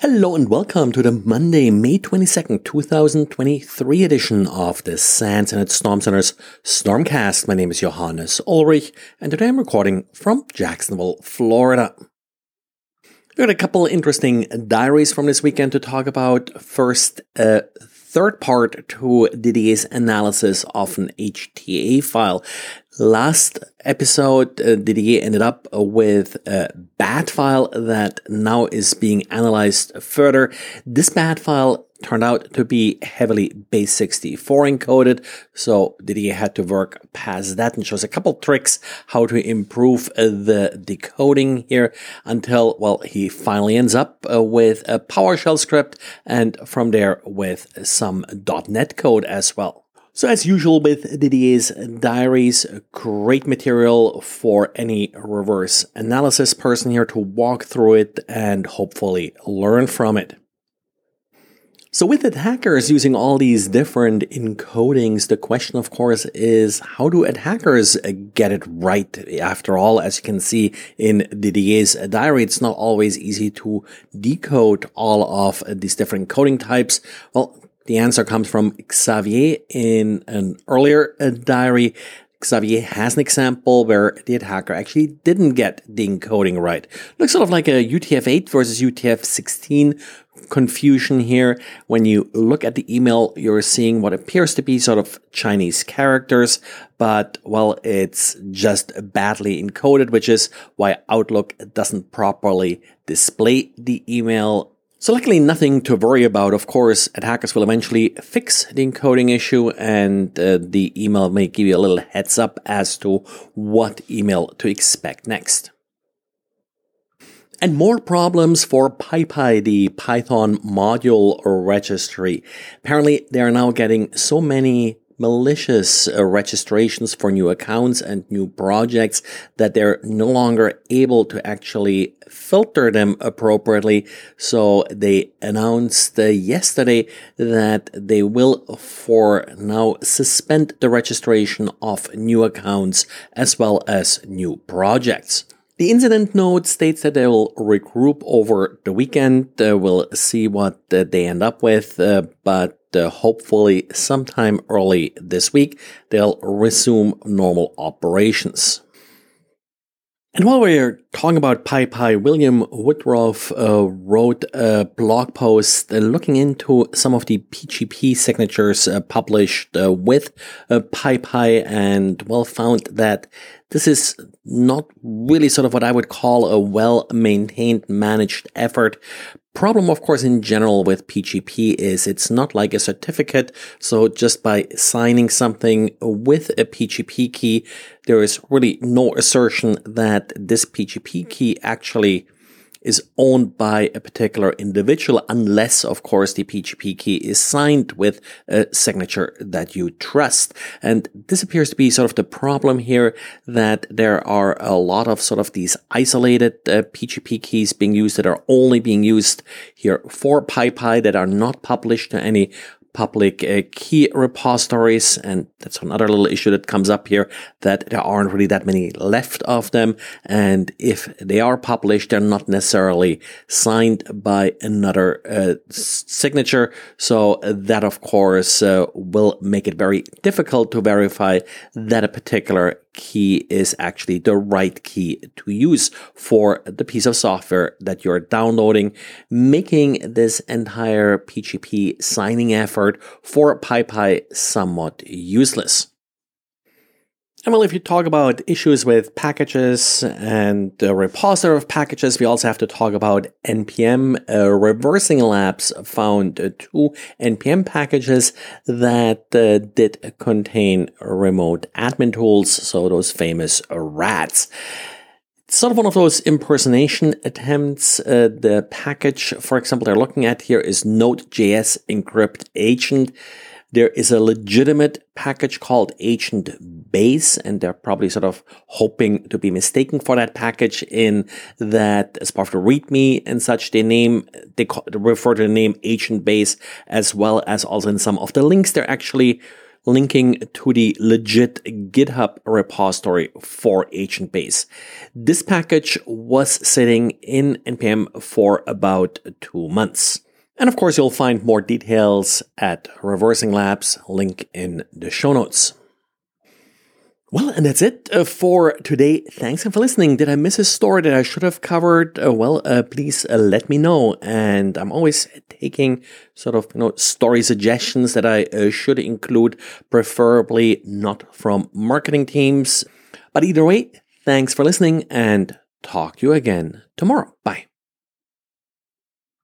Hello and welcome to the Monday, May 22nd, 2023 edition of the SANS Internet Storm Center's Stormcast. My name is Johannes Ulrich and today I'm recording from Jacksonville, Florida. We got a couple interesting diaries from this weekend to talk about. First, a third part to Didier's analysis of an HTA file. Last episode, uh, Didier ended up with a bat file that now is being analyzed further. This bat file turned out to be heavily base 64 encoded. So Didier had to work past that and shows a couple tricks how to improve uh, the decoding here until, well, he finally ends up uh, with a PowerShell script and from there with some .NET code as well. So as usual with Didier's diaries, great material for any reverse analysis person here to walk through it and hopefully learn from it. So with attackers using all these different encodings, the question of course is how do attackers get it right? After all, as you can see in Didier's diary, it's not always easy to decode all of these different coding types. Well, the answer comes from Xavier in an earlier uh, diary. Xavier has an example where the attacker actually didn't get the encoding right. Looks sort of like a UTF-8 versus UTF-16 confusion here. When you look at the email, you're seeing what appears to be sort of Chinese characters, but well, it's just badly encoded, which is why Outlook doesn't properly display the email so luckily nothing to worry about. Of course, attackers will eventually fix the encoding issue and uh, the email may give you a little heads up as to what email to expect next. And more problems for PyPI, the Python module registry. Apparently, they are now getting so many malicious uh, registrations for new accounts and new projects that they're no longer able to actually filter them appropriately. So they announced uh, yesterday that they will for now suspend the registration of new accounts as well as new projects. The incident note states that they will regroup over the weekend. Uh, we'll see what uh, they end up with, uh, but uh, hopefully sometime early this week, they'll resume normal operations. And while we're talking about PyPI, William Woodruff uh, wrote a blog post uh, looking into some of the PGP signatures uh, published uh, with uh, PyPI and well found that this is not really sort of what I would call a well maintained managed effort problem, of course, in general with PGP is it's not like a certificate. So just by signing something with a PGP key, there is really no assertion that this PGP key actually is owned by a particular individual unless, of course, the PGP key is signed with a signature that you trust. And this appears to be sort of the problem here that there are a lot of sort of these isolated uh, PGP keys being used that are only being used here for PyPI that are not published to any public uh, key repositories. And that's another little issue that comes up here that there aren't really that many left of them. And if they are published, they're not necessarily signed by another uh, signature. So that, of course, uh, will make it very difficult to verify that a particular key is actually the right key to use for the piece of software that you're downloading, making this entire PGP signing effort for PyPI somewhat useless. And well, if you talk about issues with packages and the repository of packages, we also have to talk about NPM. Uh, Reversing Labs found two NPM packages that uh, did contain remote admin tools, so those famous rats. It's sort of one of those impersonation attempts. Uh, the package, for example, they're looking at here is Node.js encrypt agent. There is a legitimate package called Agent Base, and they're probably sort of hoping to be mistaken for that package in that as part of the README and such, they name, they, call, they refer to the name Agent Base as well as also in some of the links they're actually linking to the legit GitHub repository for Agent Base. This package was sitting in NPM for about two months. And of course, you'll find more details at Reversing Labs, link in the show notes. Well, and that's it uh, for today. Thanks for listening. Did I miss a story that I should have covered? Uh, well, uh, please uh, let me know. And I'm always taking sort of you know story suggestions that I uh, should include, preferably not from marketing teams. But either way, thanks for listening, and talk to you again tomorrow. Bye.